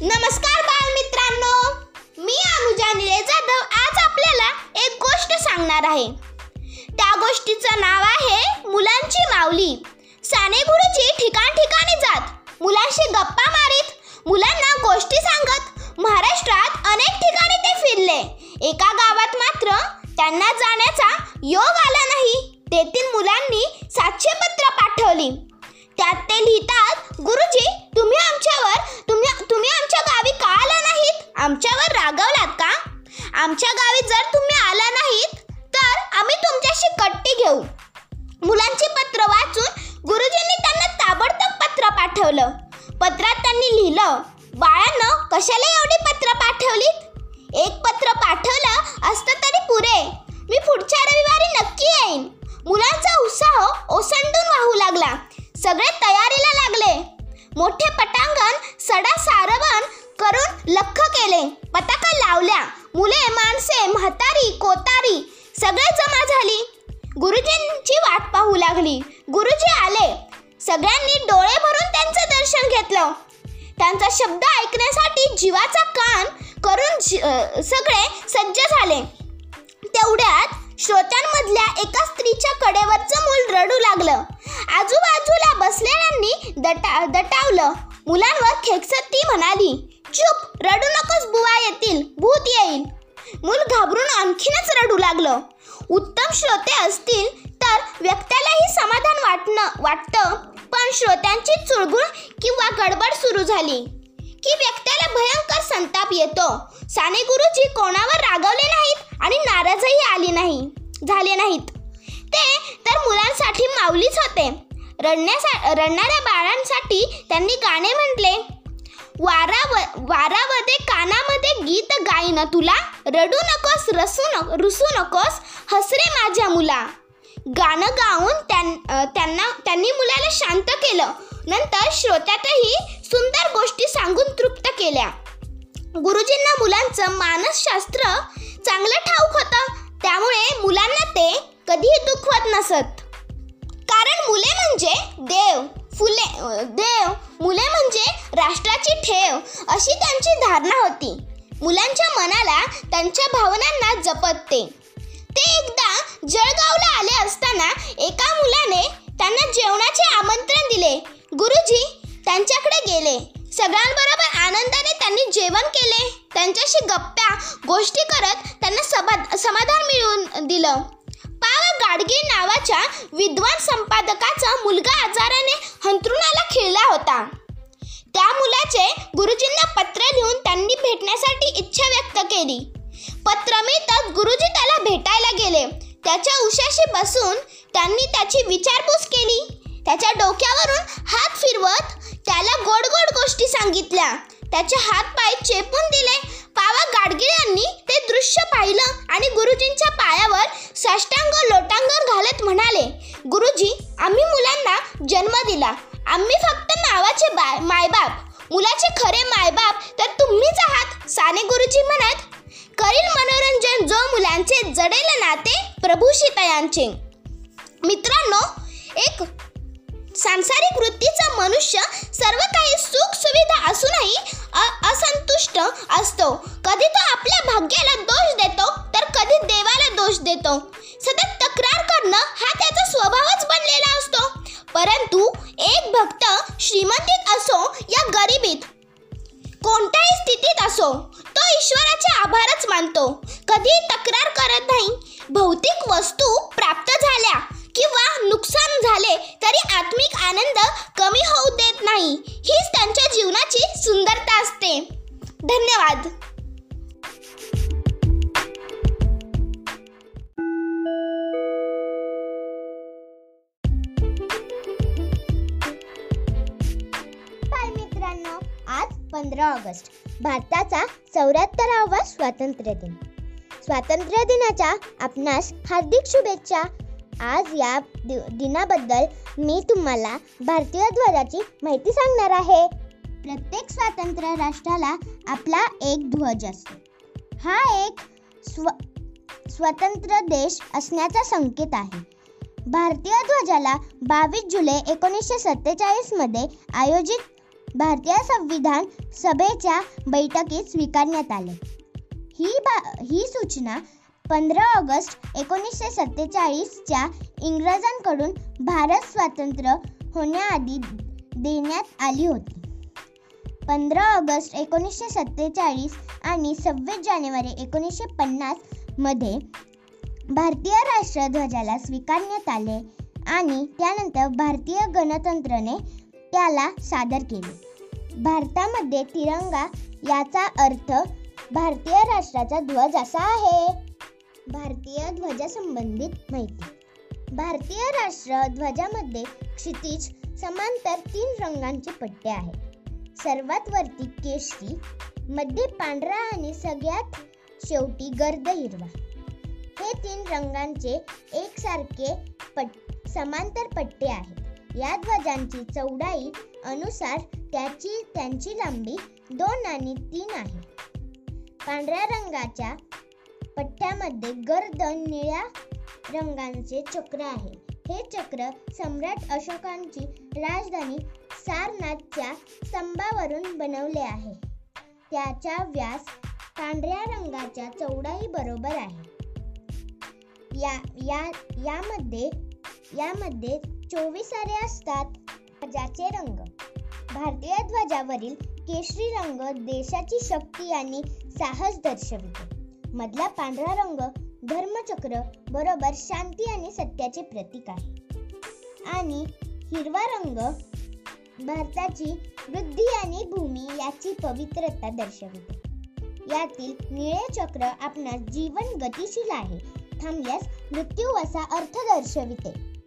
नमस्कार बालमित्रांनो. मी अनुजा निळे जाधव. आज आपल्याला एक गोष्ट सांगणार आहे. त्या गोष्टीचं नाव आहे मुलांची माऊली. साने गुरुजी ठिकाण ठिकाणी जात मुलांशी गप्पा मारीत मुलांना गोष्टी सांगत महाराष्ट्रात अनेक ठिकाणी ते फिरले. एका गावात मात्र त्यांना जाण्याचा योग आला नाही. तेथील मुलांनी सातशे पत्र पाठवली. त्यात ते लिहितात गुरुजी तुम्ही आमच्यावर तुम्ही तुम्ही आमच्या गावी का आला नाहीत? आमच्यावर रागवलात का? आमच्या गावी जर तुम्ही आला नाहीत तर आम्ही तुमच्याशी कट्टी घेऊ. मुलांची पत्र वाचून गुरुजींनी त्यांना ताबडतोब पत्र पाठवलं. पत्रात त्यांनी लिहिलं बाळानं कशाला एवढी पत्र पाठवलीत? एक पत्र पाठवलं असतं तरी पुरे. मी पुढच्या रविवारी नक्की येईन. मुलांचा उत्साह ओसंडून वाहू लागला. सगळे तयारीला लागले. मोठे पटांगण सडा सारवण करून लख केले. पताका लावल्या. मुले माणसे म्हातारी कोतारी सगळे जमा झाली. गुरुजींची वाट पाहू लागली. गुरुजी आले. सगळ्यांनी डोळे भरून त्यांचं दर्शन घेतलं. त्यांचा शब्द ऐकण्यासाठी जीवाचा कान करून जी- सगळे सज्ज झाले. तेवढ्यात श्रोत्यांमधल्या एका स्त्रीच्या कडेवरचं मूल रडू लागलं. आजूबाजूला बसलेल्यांनी दटा दटावलं. मुलांवर खेकसत ती म्हणाली चुप रडू नकोस बुवा येतील भूत येईल. मूल घाबरून आणखीनच रडू लागलं. उत्तम श्रोते असतील तर व्यक्त्यालाही समाधान वाटणं वाटतं पण श्रोत्यांची चुळबुळ किंवा गडबड सुरू झाली. की व्यक्त्याला भयंकर संताप येतो. साने गुरुजी कोणावर रागवले नाहीत आणि नाराजही आली नाही. झाले नाहीत. ते तर मुलांसाठी माऊलीच होते. रडण्यासा रडणाऱ्या बाळांसाठी त्यांनी गाणे म्हटले. वारा व वारामध्ये कानामध्ये गीत गाईन तुला. रडू नकोस रसू न रुसू नकोस. हसरे माझ्या मुला. गाणं गाऊन त्यां त्यांना त्यांनी मुलाला शांत केलं. नंतर श्रोत्यातही सुंदर गोष्टी सांगून तृप्त केल्या. गुरुजींना मुलांचं मानसशास्त्र चांगलं ठाऊक होतं. त्यामुळे मुलांना ते कधीही दुखवत नसत. कारण मुले म्हणजे देव फुले देव मुले म्हणजे राष्ट्राची ठेव अशी त्यांची धारणा होती. मुलांच्या मनाला त्यांच्या भावनांना जपतते ते एकदा जळगावला आले असताना एका मुलाने त्यांना जेवणाचे आमंत्रण दिले. गुरुजी त्यांच्याकडे गेले. सगळ्यांबरोबर आनंदाने त्यांनी जेवण केले त्यांच्याशी गप्प्या गोष्टी करत त्यांना सभा समाधान मिळवून दिलं. पाव गाडगे नावाच्या विद्वान संपादकाचा मुलगा आजाराने हंतरुणाला खिळला होता. त्या मुलाचे गुरुजींना पत्र लिहून त्यांनी भेटण्यासाठी इच्छा व्यक्त केली. पत्र मिळताच गुरुजी त्याला भेटायला गेले. त्याच्या उशाशी बसून त्यांनी त्याची विचारपूस केली. त्याच्या डोक्यावरून हात फिरवत त्याला गोड गोड गोष्टी सांगितल्या. त्याचे हात पाय चेपून दिले. पावा गाडगिळ्यांनी ते दृश्य पाहिलं आणि गुरुजींच्या पायावर साष्टांग लोटांगण घालत म्हणाले गुरुजी आम्ही मुलांना जन्म दिला. आम्ही फक्त नावाचे बाय मायबाप. मुलाचे खरे मायबाप तर तुम्हीच आहात साने गुरुजी म्हणत. करील मनोरंजन जो मुलांचे जडेल नाते प्रभू यांचे मित्रांनो एक सांसारिक वृत्तीचा मनुष्य सर्व काही सुख सुविधा असूनही अ- असंतुष्ट असतो. नाही हीच त्यांच्या जीवनाची सुंदरता असते. धन्यवाद. आज पंधरा ऑगस्ट भारताचा चौऱ्याहत्तरावा स्वातंत्र्य दिन. स्वातंत्र्य दिनाच्या आपणास हार्दिक शुभेच्छा. आज या दि दिनाबद्दल मी तुम्हाला भारतीय ध्वजाची माहिती सांगणार आहे. प्रत्येक स्वातंत्र्य राष्ट्राला आपला एक ध्वज असतो. हा एक स्व स्वतंत्र देश असण्याचा संकेत आहे. भारतीय ध्वजाला बावीस जुलै एकोणीसशे सत्तेचाळीसमध्ये आयोजित भारतीय संविधान सभेच्या बैठकीत स्वीकारण्यात आले. ही बा ही सूचना पंधरा ऑगस्ट एकोणीसशे सत्तेचाळीसच्या इंग्रजांकडून भारत स्वातंत्र्य होण्याआधी देण्यात आली होती. पंधरा ऑगस्ट एकोणीसशे सत्तेचाळीस आणि सव्वीस जानेवारी एकोणीसशे पन्नासमध्ये भारतीय राष्ट्रध्वजाला स्वीकारण्यात आले आणि त्यानंतर भारतीय गणतंत्रने त्याला सादर केले. भारतामध्ये तिरंगा याचा अर्थ भारतीय राष्ट्राचा ध्वज असा आहे. भारतीय ध्वजासंबंधित माहिती. भारतीय राष्ट्र ध्वजामध्ये क्षितिज समांतर तीन रंगांचे पट्टे आहेत. सर्वात वरती केशरी मध्ये पांढरा आणि सगळ्यात शेवटी गर्द हिरवा. हे तीन रंगांचे एकसारखे पट समांतर पट्टे आहेत. या ध्वजांची चौडाई अनुसार त्याची त्यांची लांबी दोन आणि तीन आहे. पांढऱ्या रंगाच्या पट्ट्यामध्ये गर्द निळ्या रंगांचे चक्र आहे. हे चक्र सम्राट अशोकांची राजधानी सारनाथच्या स्तंभावरून बनवले आहे. त्याचा व्यास पांढऱ्या रंगाच्या चौडाई बरोबर आहे. या या यामध्ये यामध्ये चोवीस असतात. ध्वजाचे रंग. भारतीय ध्वजावरील केशरी रंग देशाची शक्ती आणि साहस दर्शवितो. मधला पांढरा रंग धर्मचक्र बरोबर शांती आणि सत्याचे प्रतीक आहे. आणि हिरवा रंग भारताची वृद्धी आणि भूमी याची पवित्रता दर्शविते. यातील निळे चक्र आपणास जीवन गतिशील आहे. थांबल्यास मृत्यू असा अर्थ दर्शविते.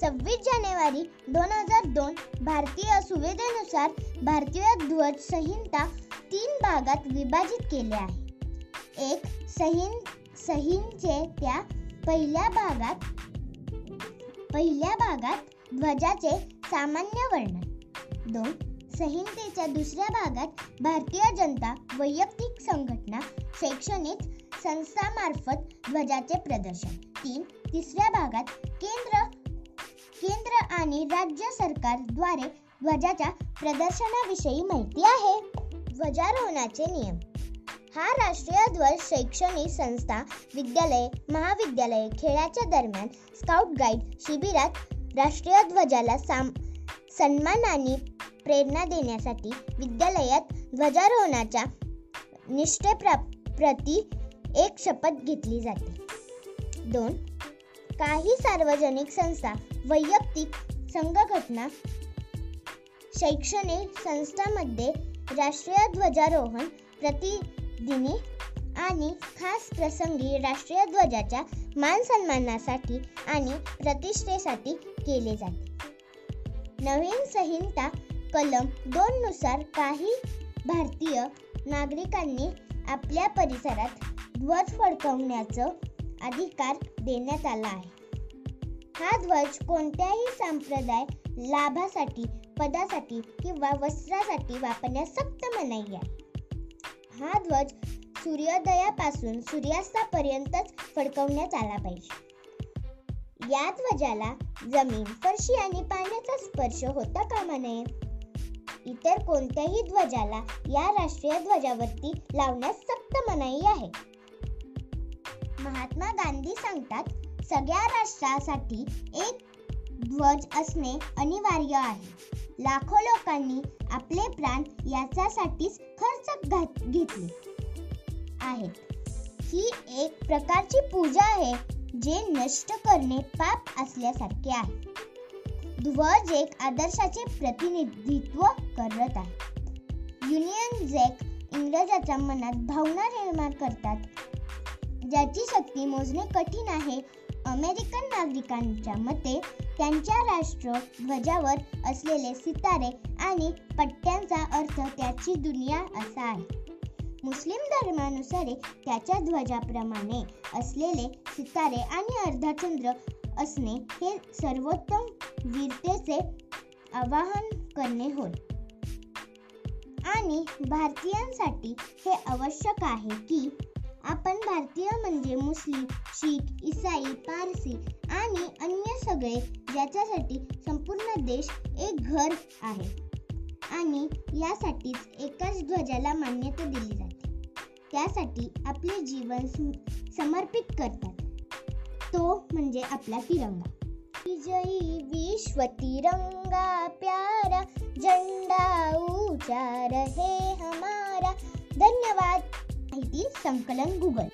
सव्वीस जानेवारी दोन हजार दोन भारतीय सुविधेनुसार भारतीय ध्वज संहिता तीन भागात विभाजित केले आहे. एक सहिन सहींचे त्या पहिल्या भागात पहिल्या भागात ध्वजाचे सामान्य वर्णन. दोन संहितेच्या दुसऱ्या भागात भारतीय जनता वैयक्तिक संघटना शैक्षणिक संस्थामार्फत ध्वजाचे प्रदर्शन. तीन तिसऱ्या भागात केंद्र केंद्र आणि राज्य सरकारद्वारे ध्वजाच्या प्रदर्शनाविषयी माहिती आहे. ध्वजारोहणाचे नियम. हा राष्ट्रीय ध्वज शैक्षणिक संस्था विद्यालये महाविद्यालये खेळाच्या दरम्यान स्काउट गाईड शिबिरात राष्ट्रीय ध्वजाला साम सन्मान आणि प्रेरणा देण्यासाठी विद्यालयात ध्वजारोहणाच्या निष्ठेप्रती एक शपथ घेतली जाते. दोन काही सार्वजनिक संस्था वैयक्तिक संघघटना शैक्षणिक संस्थांमध्ये राष्ट्रीय ध्वजारोहण प्रति दिनी आणि खास प्रसंगी राष्ट्रीय ध्वजाच्या मान सन्मानासाठी आणि प्रतिष्ठेसाठी केले जाते. नवीन संहिता कलम दोन नुसार काही भारतीय नागरिकांनी आपल्या परिसरात ध्वज फडकवण्याचं अधिकार देण्यात आला आहे. हा ध्वज कोणत्याही संप्रदाय लाभासाठी पदासाठी किंवा वस्त्रासाठी वापरण्यास सक्त मनाई आहे हा ध्वज सूर्योदयापासून सूर्यास्तापर्यंतच फडकवण्यात आला पाहिजे. या ध्वजाला जमीन फरशी आणि पाण्याचा स्पर्श होता कामा नये. इतर कोणत्याही ध्वजाला या राष्ट्रीय ध्वजावरती लावण्यास सक्त मनाई आहे. महात्मा गांधी सांगतात सगळ्या राष्ट्रासाठी एक ध्वज असणे अनिवार्य आहे. लाखो लोकांनी आपले प्राण याच्यासाठीच खर्च घेतले. आहेत. ही एक प्रकारची पूजा आहे जे नष्ट करणे पाप असल्यासारखे आहे. ध्वज एक आदर्शाचे प्रतिनिधित्व करत आहे. युनियन जॅक इंग्रजाच्या मनात भावना निर्माण करतात. ज्याची शक्ती मोजणे कठीण आहे. अमेरिकन नागरिकांच्या मते त्यांच्या राष्ट्र ध्वजावर असलेले सितारे आणि पट्ट्यांचा अर्थ त्याची दुनिया असा आहे. मुस्लिम धर्मानुसार त्याच्या ध्वजाप्रमाणे असलेले सितारे आणि अर्धाचंद्र असणे हे सर्वोत्तम वीरतेचे आवाहन करणे होय. आणि भारतीयांसाठी हे आवश्यक आहे की आपण भारतीय म्हणजे मुस्लिम शीख इसाई पारसी आणि अन्य सगळे ज्याच्यासाठी संपूर्ण देश एक घर आहे आणि यासाठीच एकाच ध्वजाला मान्यता दिली जाते. त्यासाठी आपले जीवन समर्पित करतात. तो म्हणजे आपला तिरंगा. विजयी विश्व तिरंगा प्यारा झंडा ऊंचा रहे हमारा. धन्यवाद. माहिती संकलन गुगल